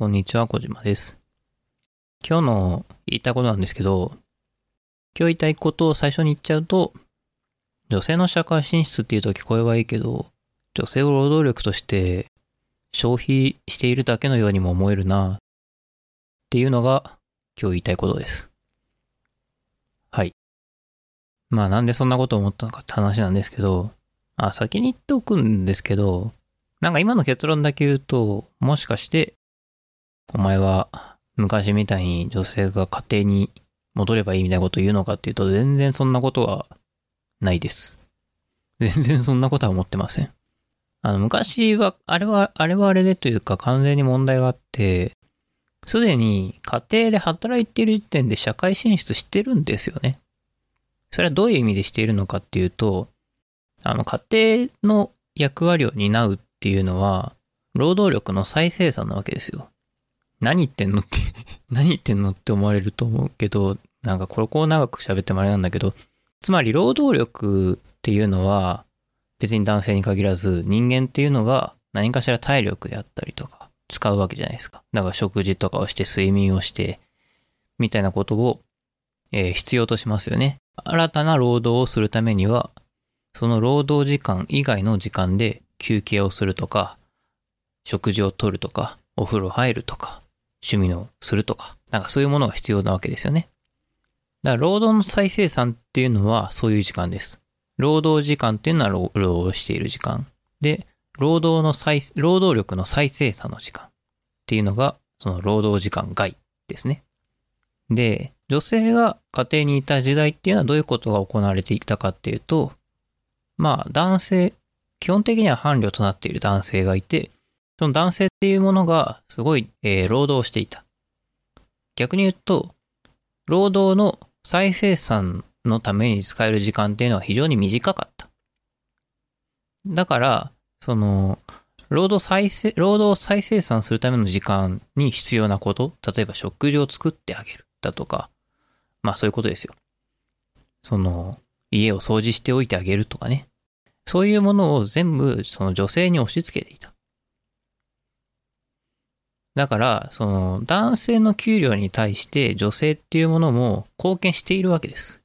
こんにちは、小島です。今日の言いたいことなんですけど、今日言いたいことを最初に言っちゃうと、女性の社会進出っていうと聞こえはいいけど、女性を労働力として消費しているだけのようにも思えるな、っていうのが今日言いたいことです。はい。まあなんでそんなこと思ったのかって話なんですけど、あ、先に言っておくんですけど、なんか今の結論だけ言うと、もしかして、お前は昔みたいに女性が家庭に戻ればいいみたいなことを言うのかっていうと、全然そんなことはないです。全然そんなことは思ってません。あの、昔は、あれは、あれはあれでというか完全に問題があって、すでに家庭で働いている時点で社会進出してるんですよね。それはどういう意味でしているのかっていうと、あの、家庭の役割を担うっていうのは、労働力の再生産なわけですよ。何言ってんのって、何言ってんのって思われると思うけど、なんかこれこう長く喋ってもあれなんだけど、つまり労働力っていうのは、別に男性に限らず、人間っていうのが何かしら体力であったりとか、使うわけじゃないですか。だから食事とかをして、睡眠をして、みたいなことを、えー必要としますよね。新たな労働をするためには、その労働時間以外の時間で休憩をするとか、食事をとるとか、お風呂入るとか、趣味のするとか、なんかそういうものが必要なわけですよね。だから労働の再生産っていうのはそういう時間です。労働時間っていうのは労働している時間。で、労働の再、労働力の再生産の時間っていうのが、その労働時間外ですね。で、女性が家庭にいた時代っていうのはどういうことが行われていたかっていうと、まあ男性、基本的には伴侶となっている男性がいて、その男性っていうものがすごい、えー労働していた。逆に言うと、労働の再生産のために使える時間っていうのは非常に短かった。だから、その、労働再生、労働を再生産するための時間に必要なこと、例えば食事を作ってあげるだとか、まあそういうことですよ。その、家を掃除しておいてあげるとかね。そういうものを全部その女性に押し付けていた。だから、その男性の給料に対して女性っていうものも貢献しているわけです。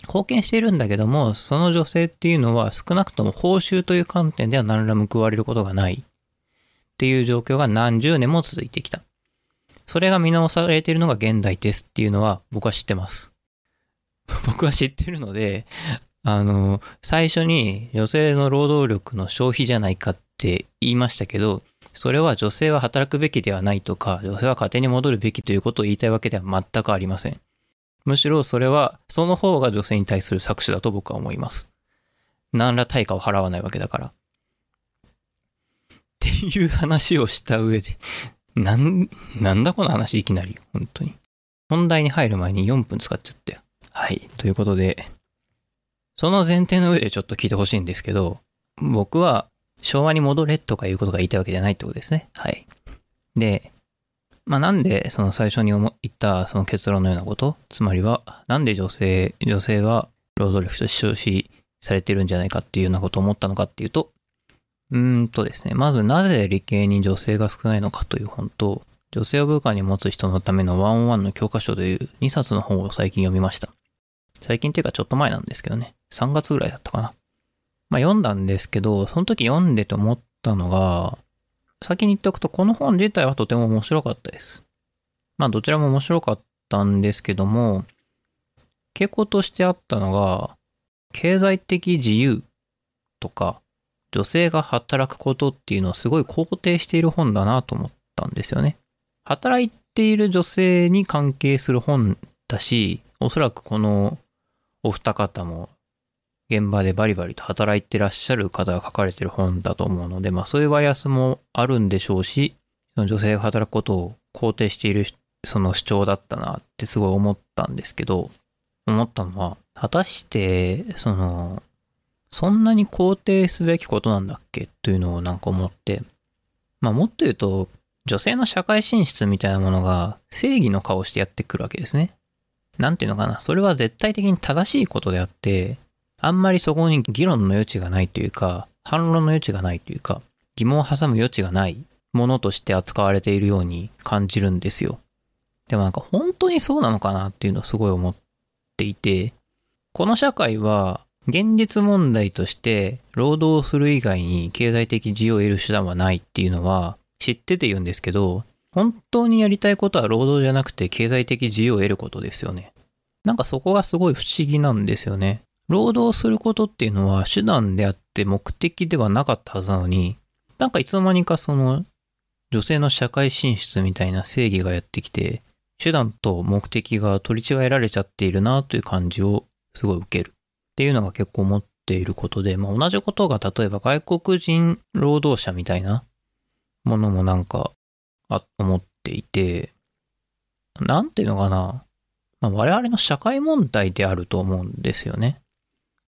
貢献しているんだけども、その女性っていうのは少なくとも報酬という観点では何ら報われることがないっていう状況が何十年も続いてきた。それが見直されているのが現代ですっていうのは僕は知ってます。僕は知ってるので、あの、最初に女性の労働力の消費じゃないかって言いましたけど、それは女性は働くべきではないとか、女性は家庭に戻るべきということを言いたいわけでは全くありません。むしろそれは、その方が女性に対する搾取だと僕は思います。何ら対価を払わないわけだから。っていう話をした上で、なん、なんだこの話いきなり、本当に。本題に入る前に4分使っちゃったよ。はい。ということで、その前提の上でちょっと聞いてほしいんですけど、僕は昭和に戻れとかいうことが言いたいわけじゃないってことですね。はい。で、まあなんでその最初に思言ったその結論のようなこと？つまりは、なんで女性、女性は労働力として消費されてるんじゃないかっていうようなことを思ったのかっていうと、うーんとですね、まずなぜ理系に女性が少ないのかという本と、女性を部下に持つ人のためのワンオンワンの教科書という2冊の本を最近読みました。最近っていうかちょっと前なんですけどね。3月ぐらいだったかな。まあ読んだんですけど、その時読んでて思ったのが、先に言っておくと、この本自体はとても面白かったです。まあどちらも面白かったんですけども、傾向としてあったのが、経済的自由とか、女性が働くことっていうのをすごい肯定している本だなと思ったんですよね。働いている女性に関係する本だし、おそらくこのお二方も現場でバリバリと働いてらっしゃる方が書かれてる本だと思うので、まあそういうバイアスもあるんでしょうし、その女性が働くことを肯定しているその主張だったなってすごい思ったんですけど、思ったのは、果たして、その、そんなに肯定すべきことなんだっけというのをなんか思って、まあもっと言うと、女性の社会進出みたいなものが正義の顔してやってくるわけですね。なんていうのかな。それは絶対的に正しいことであって、あんまりそこに議論の余地がないというか、反論の余地がないというか、疑問を挟む余地がないものとして扱われているように感じるんですよ。でもなんか本当にそうなのかなっていうのをすごい思っていて、この社会は現実問題として労働する以外に経済的自由を得る手段はないっていうのは知ってて言うんですけど、本当にやりたいことは労働じゃなくて経済的自由を得ることですよね。なんかそこがすごい不思議なんですよね。労働することっていうのは手段であって目的ではなかったはずなのに、なんかいつの間にかその女性の社会進出みたいな正義がやってきて、手段と目的が取り違えられちゃっているなという感じをすごい受けるっていうのが結構思っていることで、まあ、同じことが例えば外国人労働者みたいなものもなんかあ思っていて、なんていうのかな、まあ、我々の社会問題であると思うんですよね。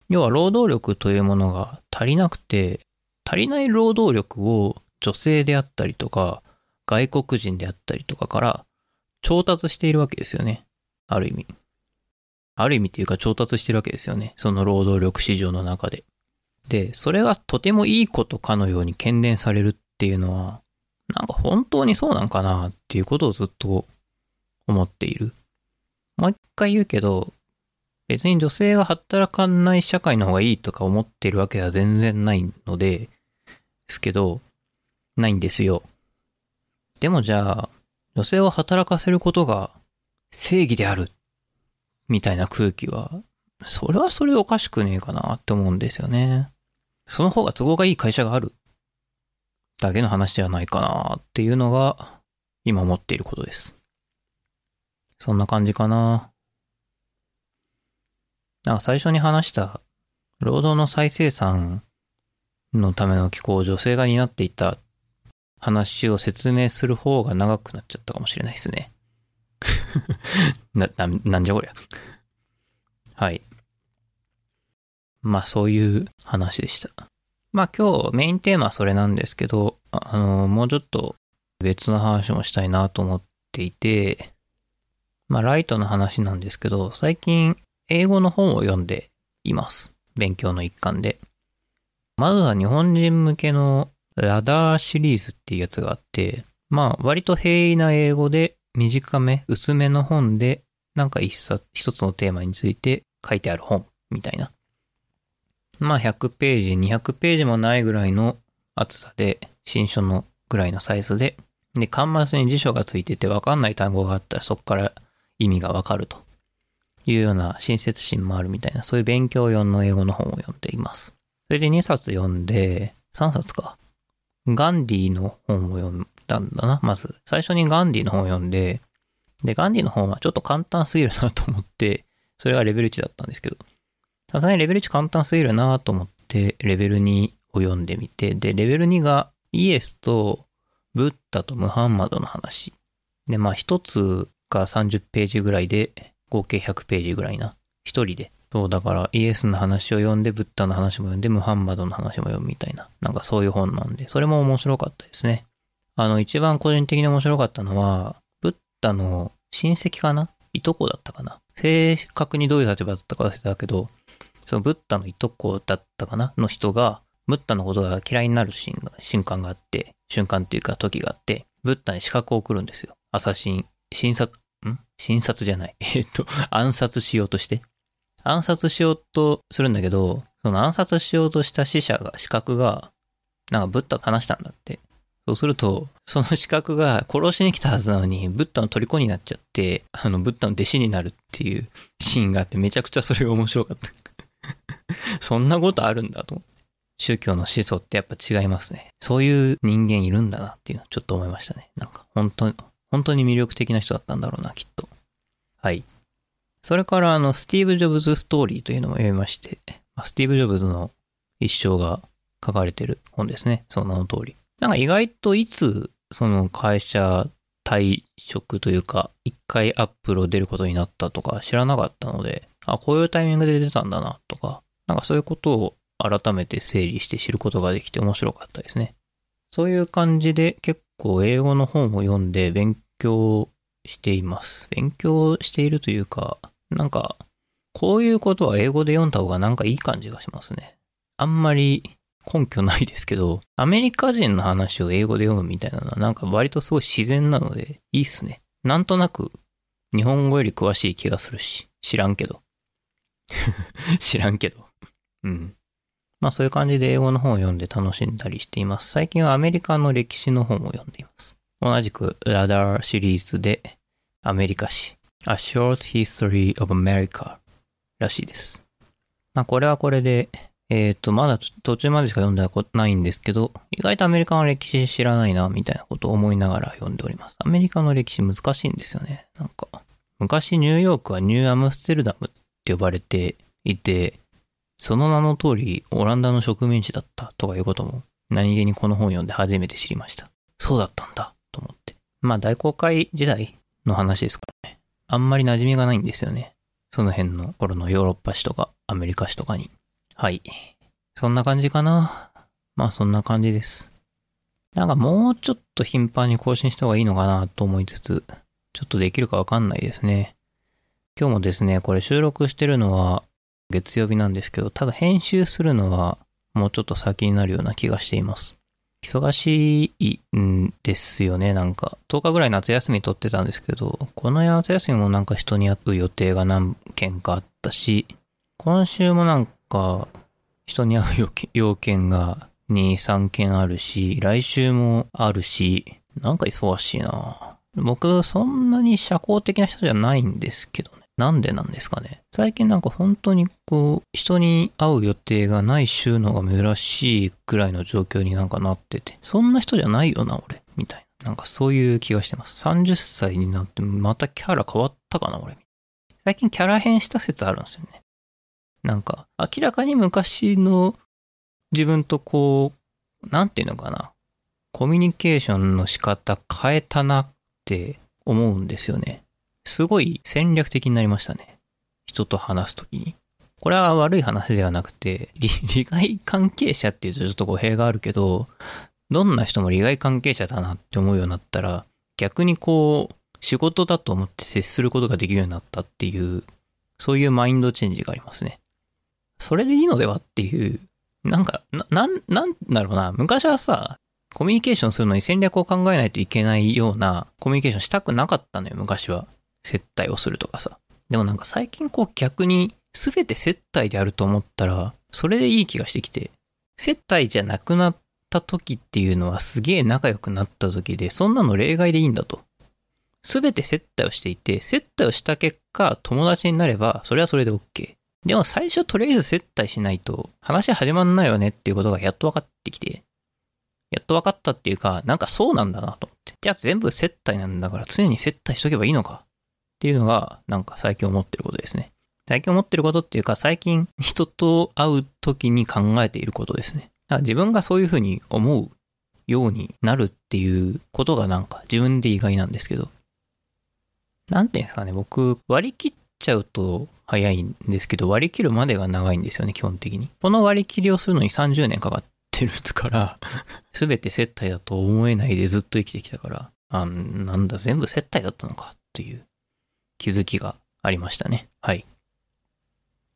要は労働力というものが足りなくて、足りない労働力を女性であったりとか、外国人であったりとかから調達しているわけですよね。ある意味。ある意味っていうか調達してるわけですよね。その労働力市場の中で。で、それがとてもいいことかのように懸念されるっていうのは、なんか本当にそうなんかなっていうことをずっと思っている。もう一回言うけど、別に女性が働かない社会の方がいいとか思ってるわけでは全然ないので、ですけど、ないんですよ。でもじゃあ、女性を働かせることが正義である、みたいな空気は、それはそれでおかしくねえかなって思うんですよね。その方が都合がいい会社があるだけの話じゃないかなっていうのが今思っていることです。そんな感じかな。なんか最初に話した労働の再生産のための機構を女性が担っていた話を説明する方が長くなっちゃったかもしれないですね。な、な、なんじゃこりゃ。はい。まあそういう話でした。まあ今日メインテーマはそれなんですけど、あの、もうちょっと別の話もしたいなと思っていて、まあライトの話なんですけど、最近英語の本を読んでいます。勉強の一環で。まずは日本人向けのラダーシリーズっていうやつがあって、まあ割と平易な英語で短め、薄めの本で、なんか一冊、一つのテーマについて書いてある本みたいな。まあ100ページ、200ページもないぐらいの厚さで、新書のぐらいのサイズで、で、端末に辞書がついててわかんない単語があったらそこから意味がわかるというような親切心もあるみたいな、そういう勉強用の英語の本を読んでいます。それで2冊読んで、3冊か。ガンディの本を読んだんだな、まず。最初にガンディの本を読んで、で、ガンディの本はちょっと簡単すぎるなと思って、それがレベル1だったんですけど、さすがにレベル1簡単すぎるなと思って、レベル2を読んでみて、で、レベル2がイエスとブッダとムハンマドの話。で、まあ一つが30ページぐらいで、合計100ページぐらいな。一人で。そう、だからイエスの話を読んで、ブッダの話も読んで、ムハンマドの話も読むみたいな。なんかそういう本なんで、それも面白かったですね。あの、一番個人的に面白かったのは、ブッダの親戚かな？いとこだったかな？正確にどういう立場だったか忘れたけど、そのブッダのいとこだったかな？の人が、ブッダのことが嫌いになる瞬間があって、瞬間っていうか時があって、ブッダに資格を送るんですよ。アサシン、診察、診察じゃない。えっと、暗殺しようとして。暗殺しようとするんだけど、その暗殺しようとした死者が、資格が、なんかブッダと話したんだって。そうすると、その資格が殺しに来たはずなのに、ブッダの虜になっちゃって、あの、ブッダの弟子になるっていうシーンがあって、めちゃくちゃそれが面白かった。そんなことあるんだと思って。宗教の思想ってやっぱ違いますね。そういう人間いるんだなっていうのをちょっと思いましたね。なんか本当に、本当に魅力的な人だったんだろうな、きっと。はい。それからあの、スティーブ・ジョブズ・ストーリーというのも読みまして、スティーブ・ジョブズの一生が書かれてる本ですね。その名の通り。なんか意外といつ、その会社退職というか、一回アップルを出ることになったとか知らなかったので、あ、こういうタイミングで出たんだなとか、なんかそういうことを改めて整理して知ることができて面白かったですね。そういう感じで結構英語の本を読んで勉強しています。勉強しているというか、なんか、こういうことは英語で読んだ方がなんかいい感じがしますね。あんまり根拠ないですけど、アメリカ人の話を英語で読むみたいなのはなんか割とすごい自然なので、いいっすね。なんとなく、日本語より詳しい気がするし、知らんけど。知らんけど。うん。まあそういう感じで英語の本を読んで楽しんだりしています。最近はアメリカの歴史の本を読んでいます。同じくラダーシリーズでアメリカ史 A Short History of America らしいです。まあこれはこれで、えっ、ー、と、まだ途中までしか読んだことないんですけど、意外とアメリカの歴史知らないな、みたいなことを思いながら読んでおります。アメリカの歴史難しいんですよね。なんか、昔ニューヨークはニューアムステルダムって呼ばれていて、その名の通りオランダの植民地だったとかいうことも何気にこの本を読んで初めて知りました。そうだったんだと思って。まあ大航海時代の話ですからね。あんまり馴染みがないんですよね。その辺の頃のヨーロッパ史とかアメリカ史とかに。はい。そんな感じかな。まあそんな感じです。なんかもうちょっと頻繁に更新した方がいいのかなと思いつつ、ちょっとできるかわかんないですね。今日もですね、これ収録してるのは月曜日なんですけど、多分編集するのはもうちょっと先になるような気がしています。忙しいんですよね、なんか。10日ぐらい夏休み取ってたんですけど、この夏休みもなんか人に会う予定が何件かあったし、今週もなんか人に会う 要件が2、3件あるし、来週もあるし、なんか忙しいな僕、そんなに社交的な人じゃないんですけどね。なんでなんですかね。最近なんか本当にこう、人に会う予定がない週のが珍しいくらいの状況になんかなってて、そんな人じゃないよな、俺。みたいな。なんかそういう気がしてます。30歳になってまたキャラ変わったかな、俺。最近キャラ変した説あるんですよね。なんか、明らかに昔の自分とこう、なんていうのかな。コミュニケーションの仕方変えたなって思うんですよね。すごい戦略的になりましたね。人と話すときに。これは悪い話ではなくて、利害関係者っていうとちょっと語弊があるけど、どんな人も利害関係者だなって思うようになったら、逆にこう、仕事だと思って接することができるようになったっていう、そういうマインドチェンジがありますね。それでいいのではっていう、なんか、な、なん、なんだろうな、昔はさ、コミュニケーションするのに戦略を考えないといけないようなコミュニケーションしたくなかったのよ、昔は。接待をするとかさ。でもなんか最近こう逆に全て接待であると思ったら、それでいい気がしてきて、接待じゃなくなった時っていうのはすげえ仲良くなった時で、そんなの例外でいいんだと。全て接待をしていて、接待をした結果友達になれば、それはそれで OK。でも最初とりあえず接待しないと話始まんないよねっていうことがやっと分かってきて、やっと分かったっていうか、なんかそうなんだなと思って。じゃあ全部接待なんだから常に接待しとけばいいのかっていうのが、なんか最近思ってることですね。最近思ってることっていうか、最近人と会う時に考えていることですね。だから自分がそういうふうに思うようになるっていうことがなんか自分で意外なんですけど。なんていうんですかね、僕割り切っちゃうと早いんですけど、割り切るまでが長いんですよね、基本的に。この割り切りをするのに30年かかってるから、すべて接待だと思えないでずっと生きてきたから、あ、なんだ、全部接待だったのかという気づきがありましたね。はい。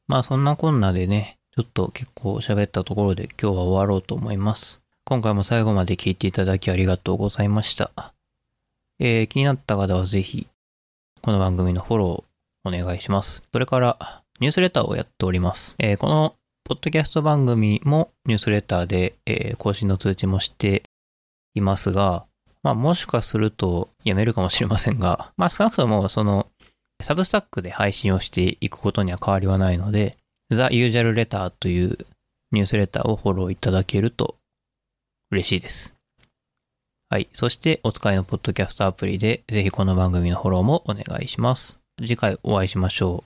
まあそんなこんなでね、ちょっと結構喋ったところで今日は終わろうと思います。今回も最後まで聞いていただきありがとうございました。えー、気になった方はぜひ、この番組のフォローお願いします。それから、ニュースレターをやっております。えー、このポッドキャスト番組もニュースレターで、えー、更新の通知もしていますが、まあもしかするとやめるかもしれませんが、まあ少なくともそのサブスタックで配信をしていくことには変わりはないので、The Usual Letter というニュースレターをフォローいただけると嬉しいです。はい。そしてお使いのポッドキャストアプリでぜひこの番組のフォローもお願いします。次回お会いしましょう。